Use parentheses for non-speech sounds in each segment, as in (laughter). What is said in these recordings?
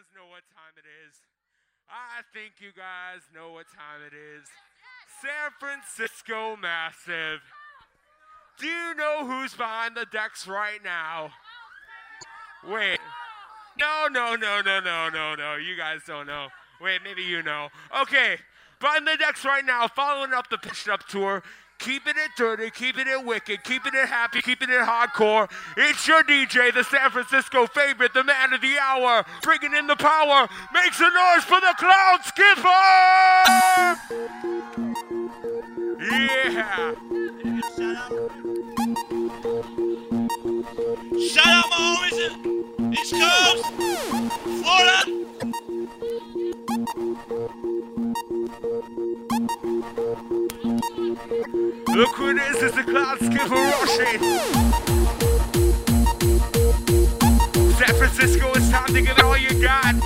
guys know what time it is. I think you guys know what time it is. San Francisco Massive. Do you know who's behind the decks right now? Wait. No, no, no, no, no, no, no. You guys don't know. Wait, maybe you know. Okay. Behind the decks right now, following up the Pitched Up Tour, keeping it dirty, keeping it wicked, keeping it happy, keeping it hardcore. It's your DJ, the San Francisco favorite, the man of the hour, bringing in the power, makes a noise for the Cloud Skipper! Yeah! Shout out my homies in East Coast, Florida. Look who it is, it's the Cloud Skipper Roshi! San Francisco, it's time to give it all you got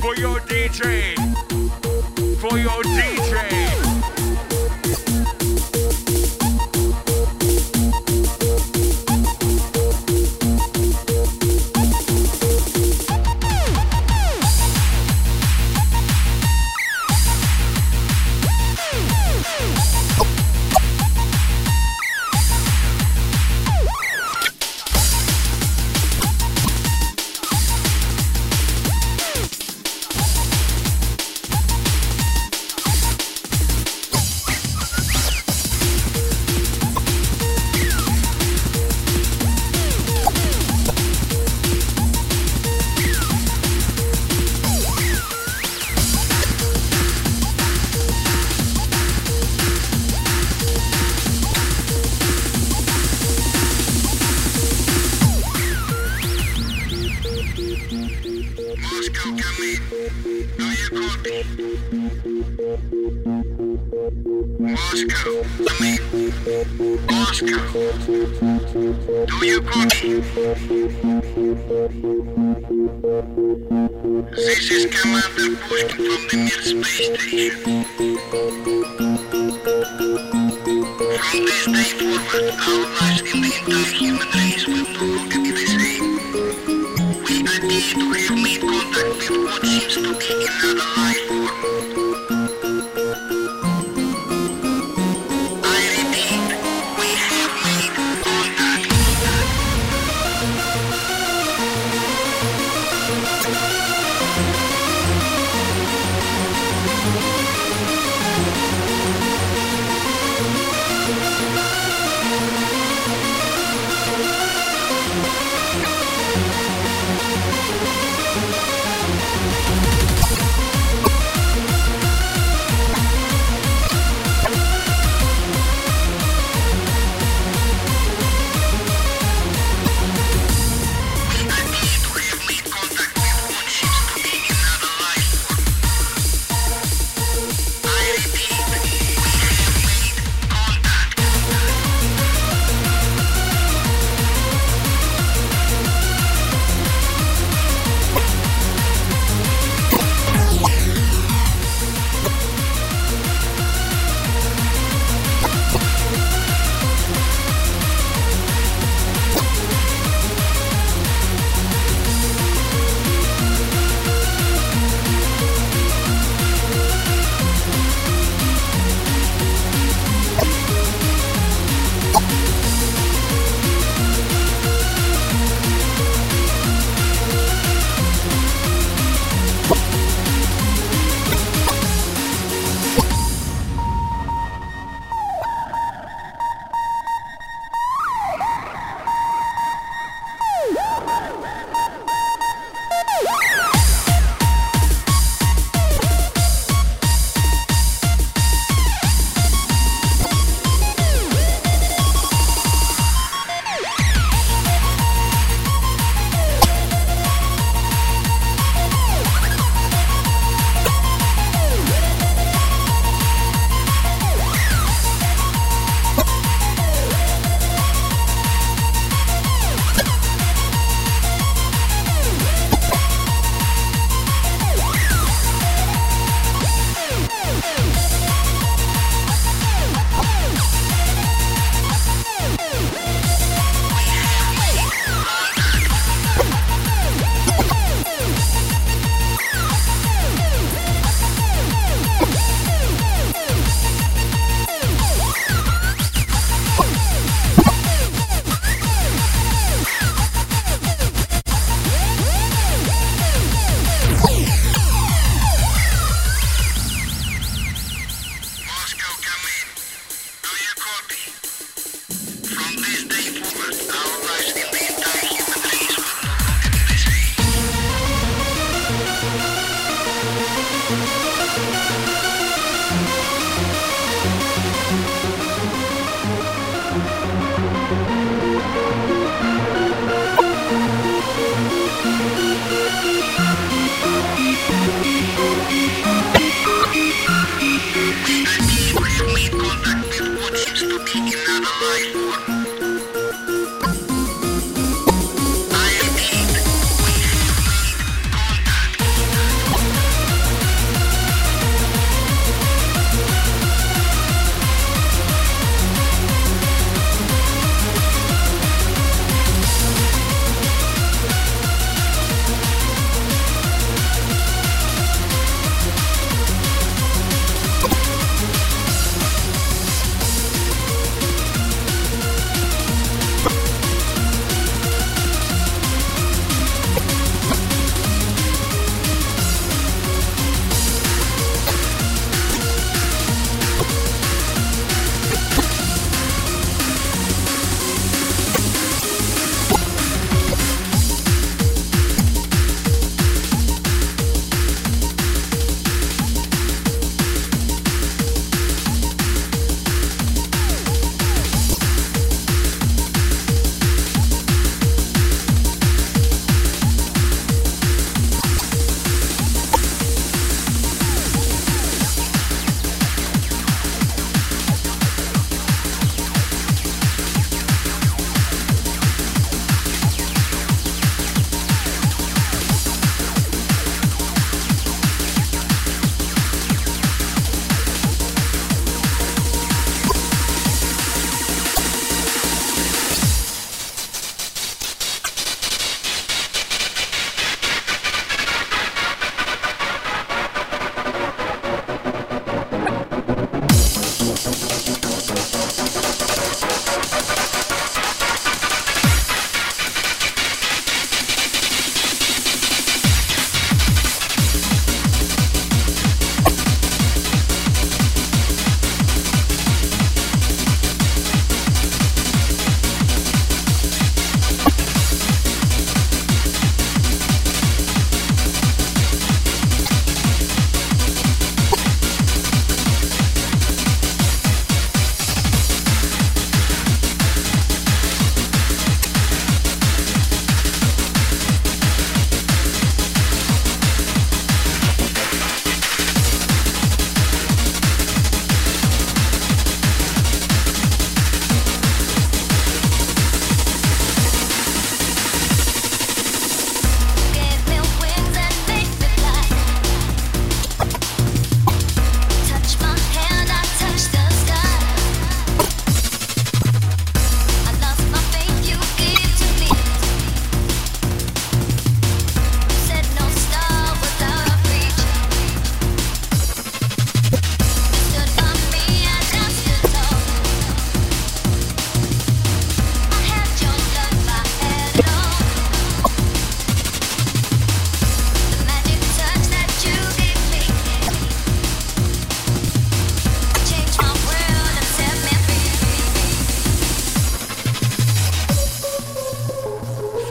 for your DJ. For your DJ. Moscow, Moscow. Do you copy? This is Commander Pushkin from the Mir space station. From this day forward, our lives in the entire human race will be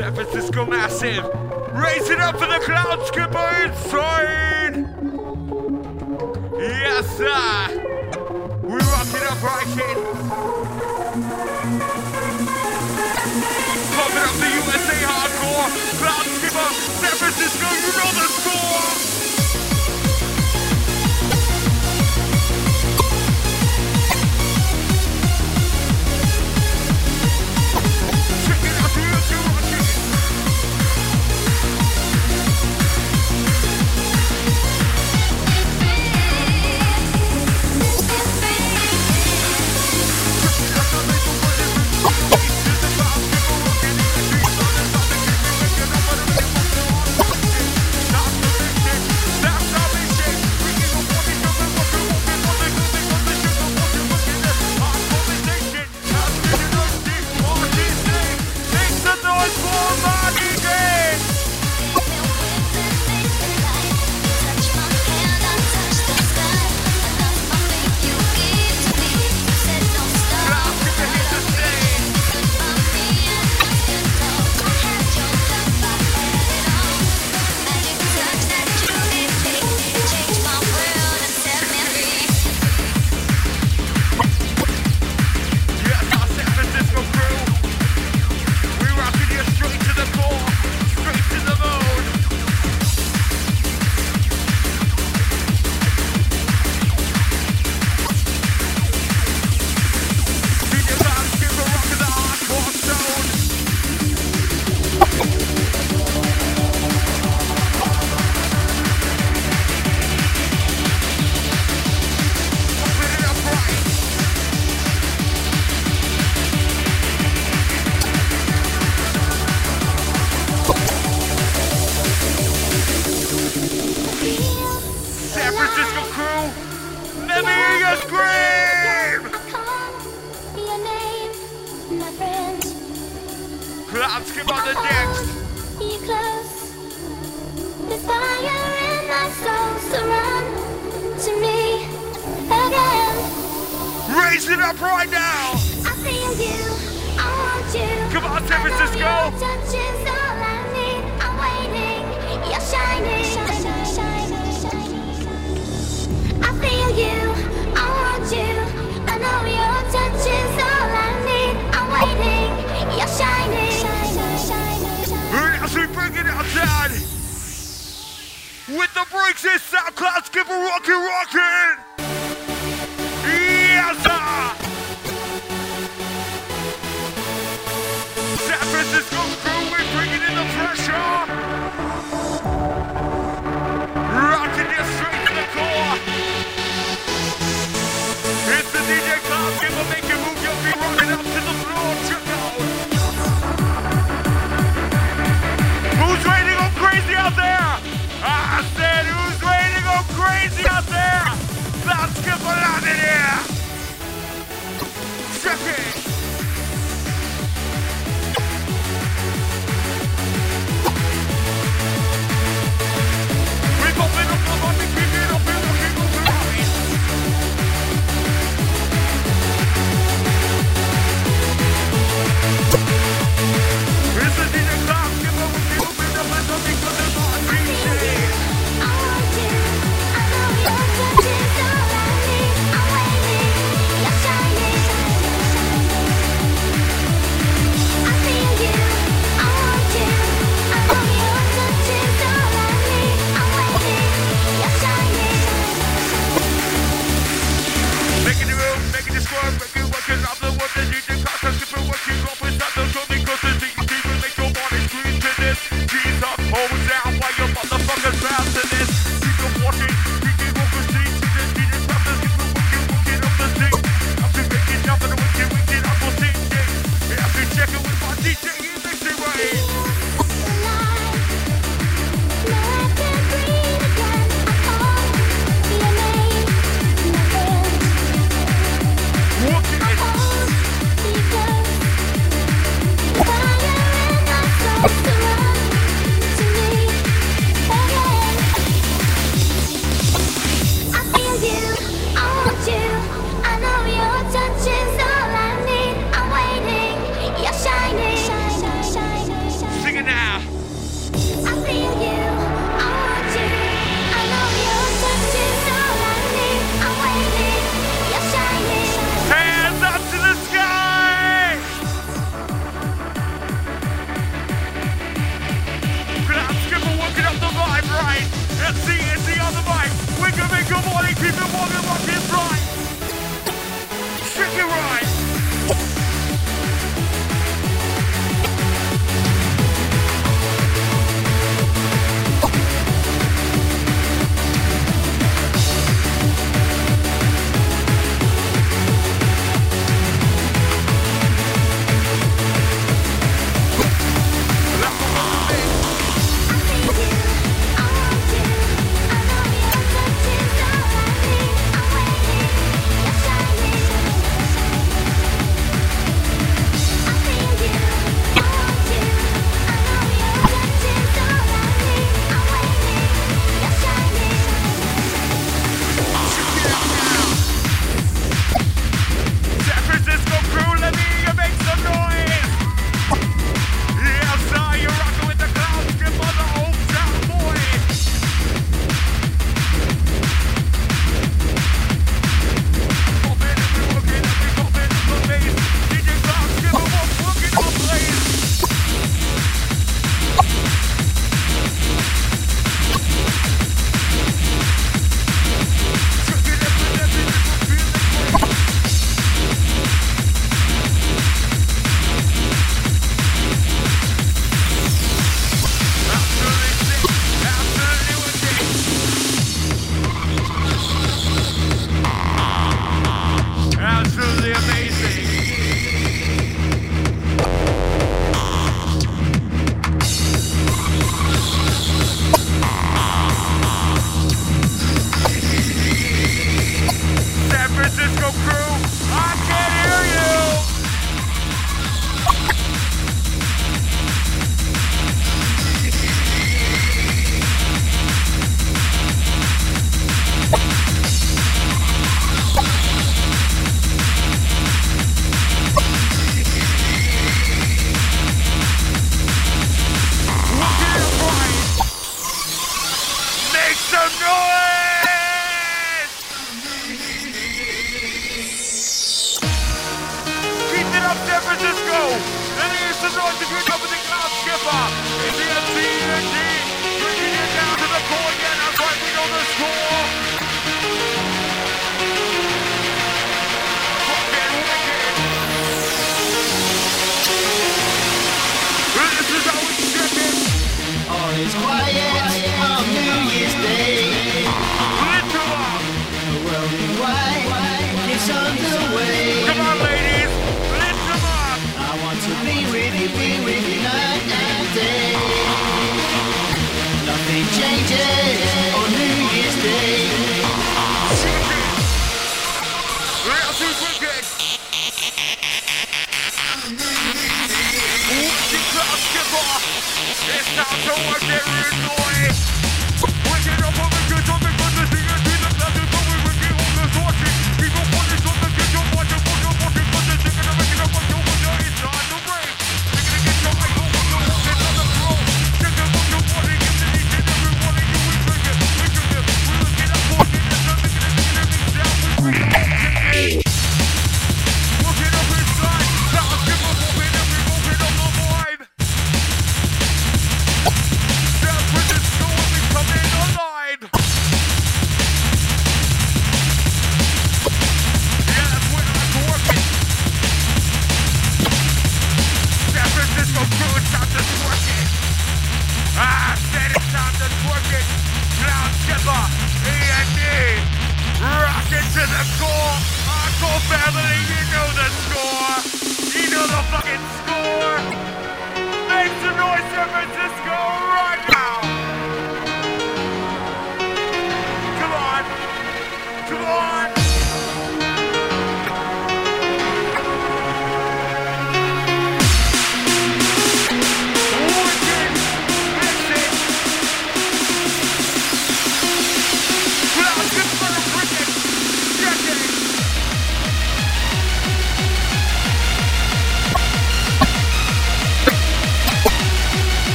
San Francisco Massive. Raise it up for the cloud skipper inside! Yes, sir! We rock it up right here. Pump it up the USA hardcore. Cloud skipper, San Francisco, you know the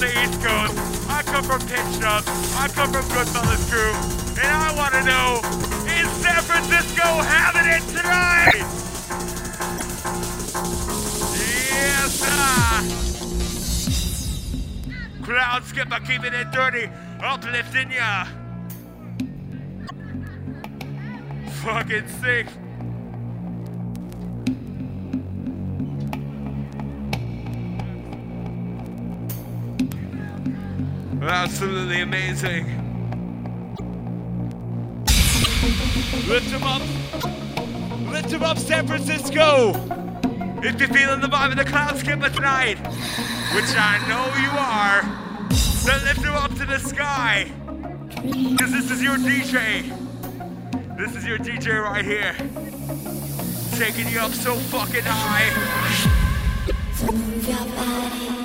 the East Coast. I come from Pitch Up. I come from Goodfellas Crew. And I want to know, is San Francisco having it tonight? Yes, sir. Cloud skipper keeping it dirty, uplifting ya. Fucking sick. Amazing. Lift him up. Lift him up, San Francisco. If you're feeling the vibe of the cloud skipper tonight, which I know you are, then lift him up to the sky. Because this is your DJ. This is your DJ right here. Taking you up so fucking high. Yes,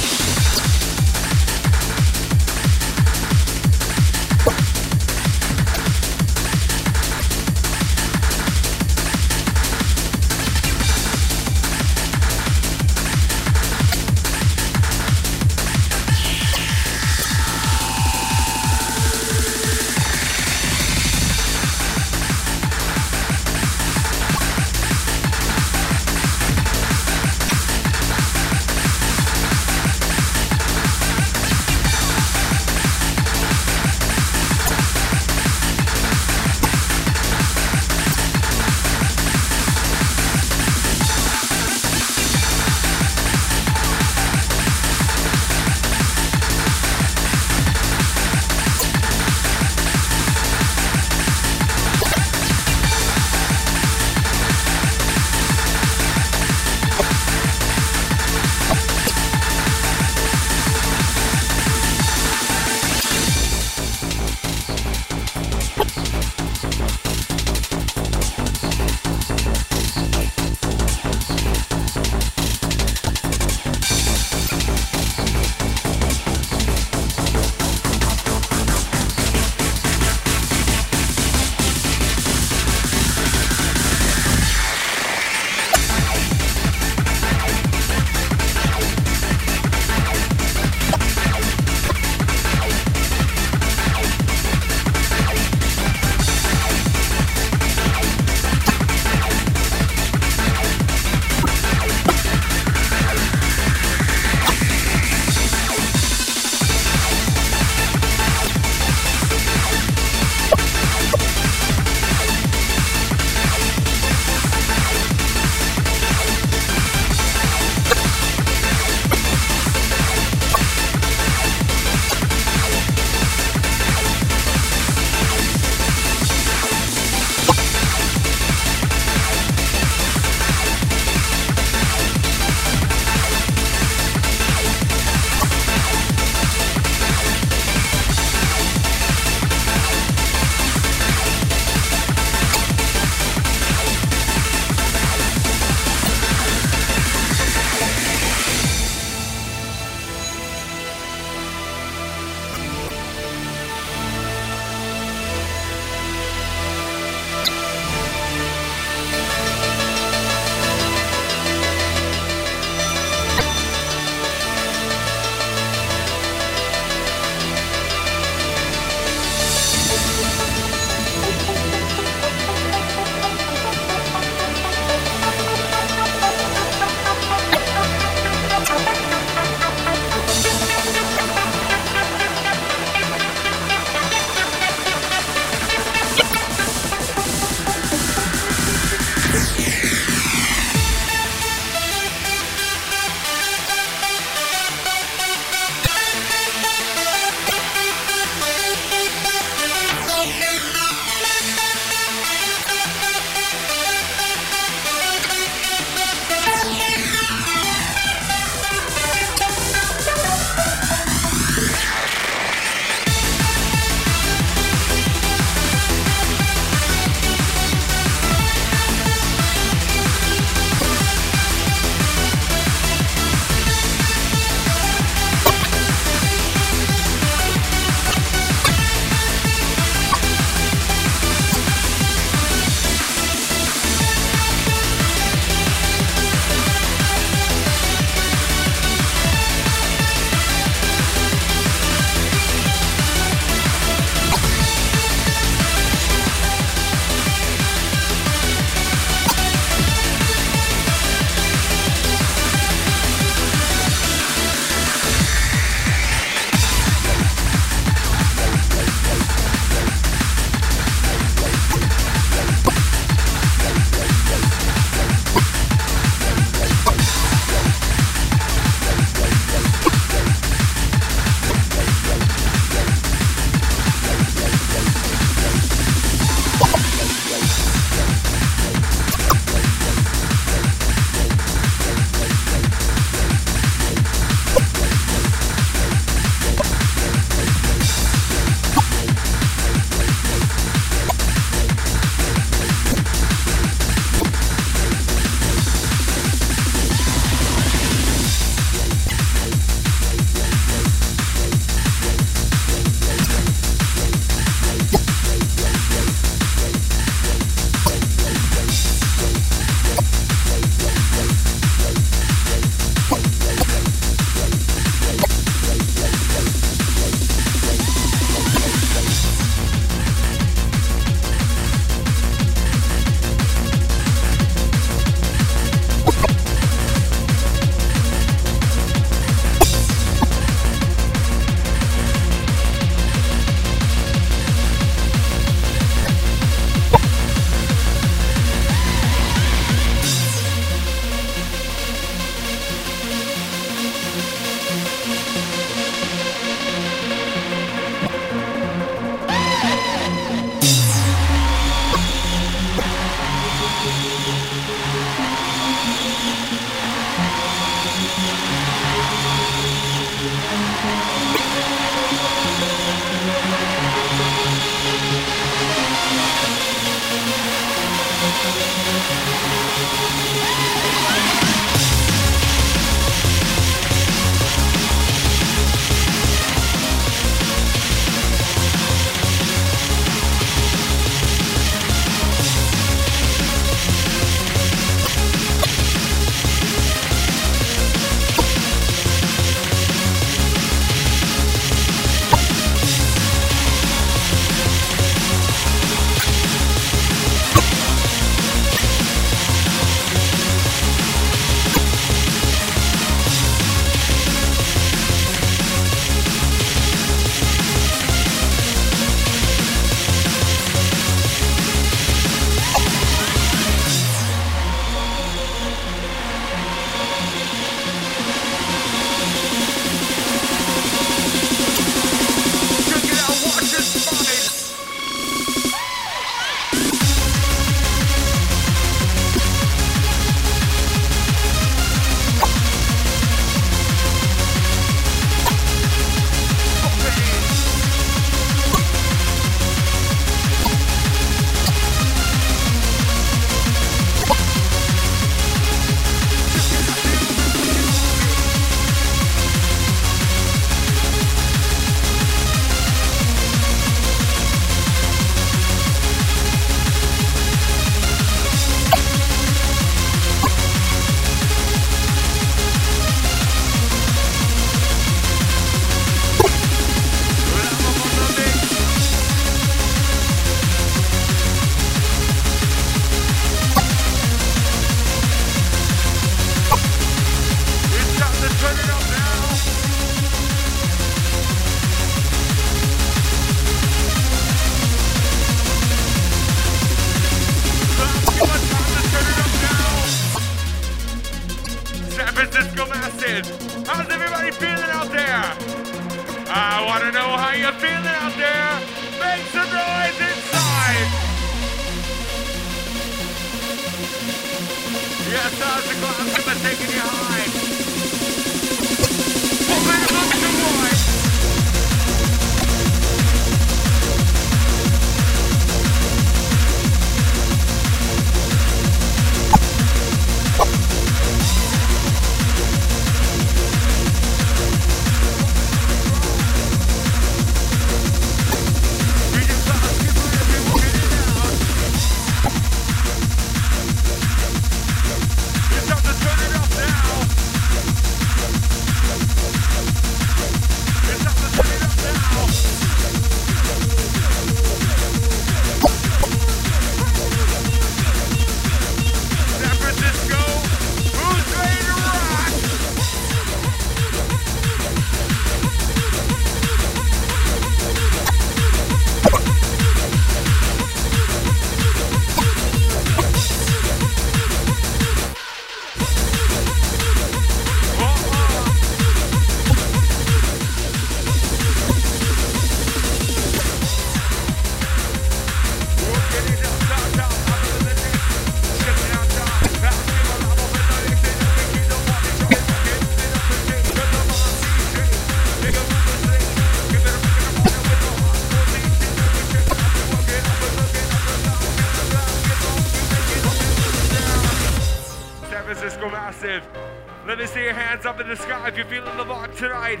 the sky if you're feeling the vibe tonight.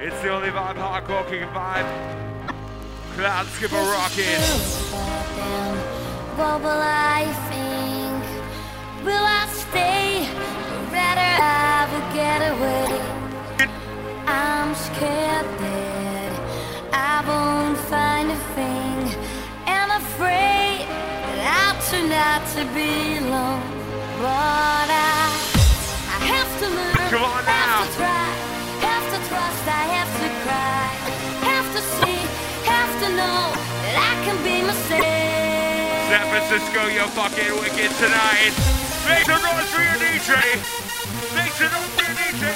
It's the only vibe hardcore kicking vibe. Cloud skipper rocking. What will I think? Will I stay? Or rather, I will get away. I'm scared that I won't find a thing. And afraid that I'll turn out to be alone. But San Francisco, you're fucking wicked tonight. Make some noise for your DJ. Make some noise for your DJ.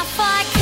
how far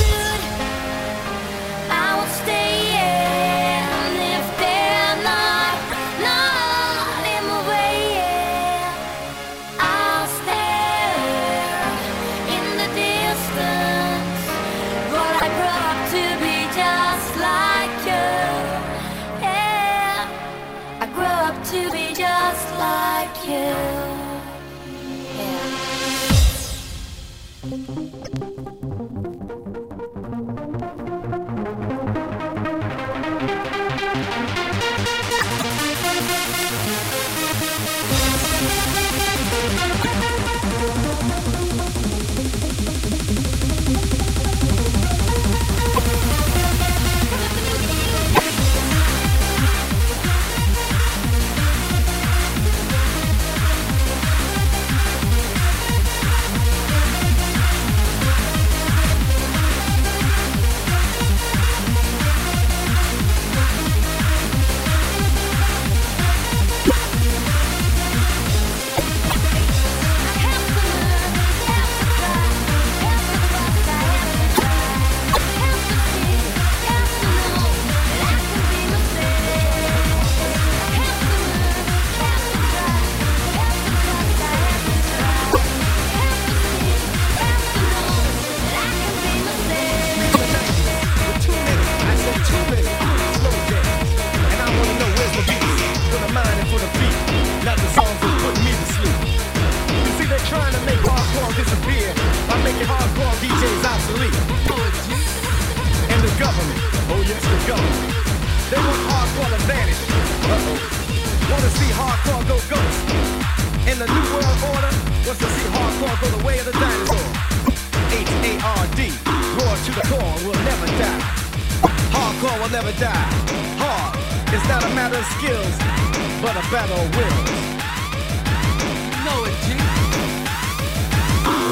never die. Hard, it's not a matter of skills, but a battle of wills. Know it, G.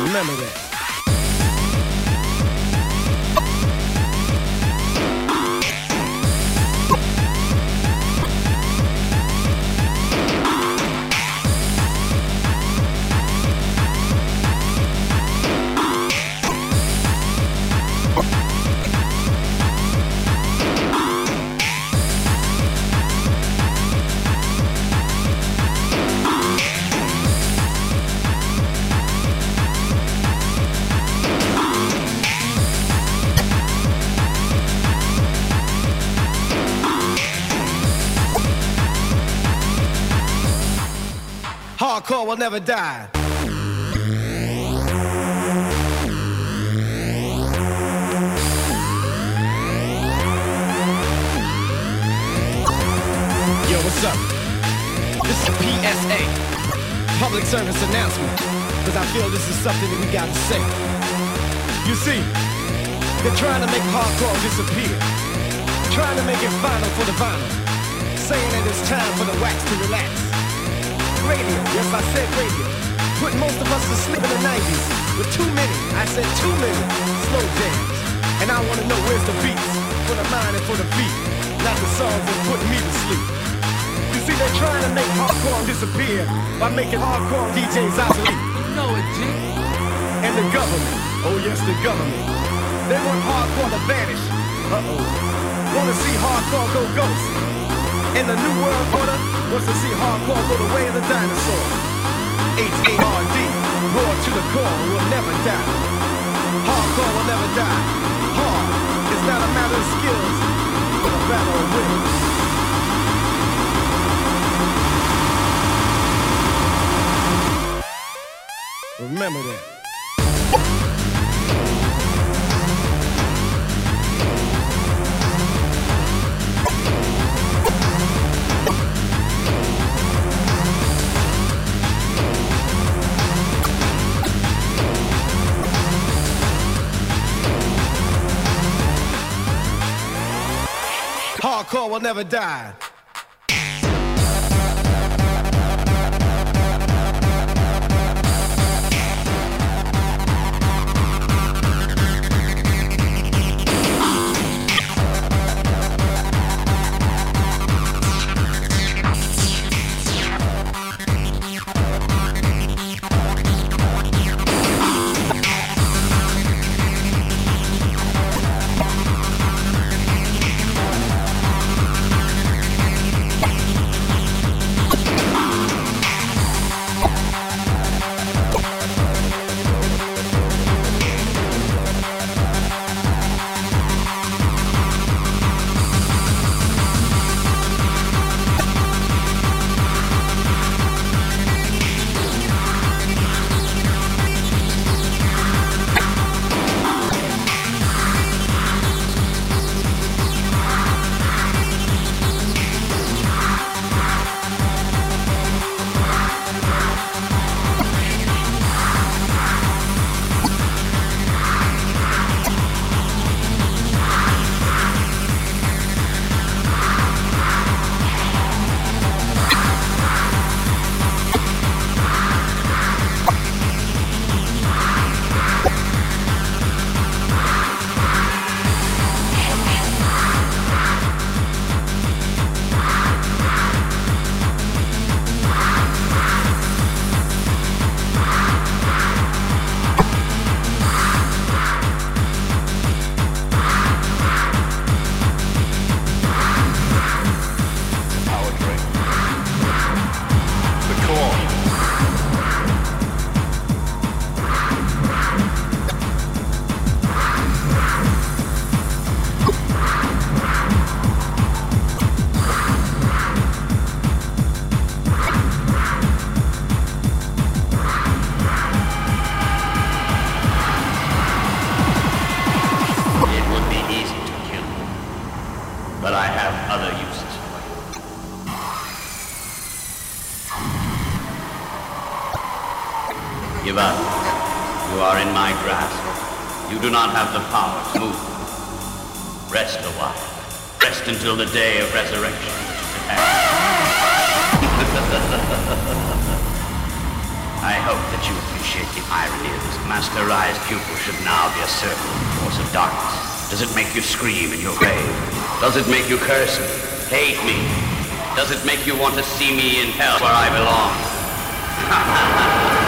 Remember that. Never die. Yo, what's up? This is a PSA, public service announcement, because I feel this is something that we gotta say. You see, they're trying to make hardcore disappear, trying to make it final for the vinyl, saying that it's time for the wax to relax radio. Yes, I said radio. Put most of us to sleep in the 90s with too many, I said too many, slow jams. And I wanna know where's the beats for the mind and for the beat, not the songs that put me to sleep. You see, they're trying to make hardcore disappear by making hardcore DJs obsolete. You Know it, G. And the government, oh yes, the government, they want hardcore to vanish. Uh-oh. Wanna see hardcore go ghost. And the new world order wants to see hardcore go the way of the dinosaur. H-A-R-D, roar to the core, will never die. Hardcore will never die. Hard, it's not a matter of skills, but a battle of will. Remember that. Hardcore will never die. Until the day of resurrection. (laughs) I hope that you appreciate the irony of this masterized pupil should now be a circle of the force of darkness. Does it make you scream in your grave? Does it make you curse me? Hate me? Does it make you want to see me in hell where I belong? (laughs)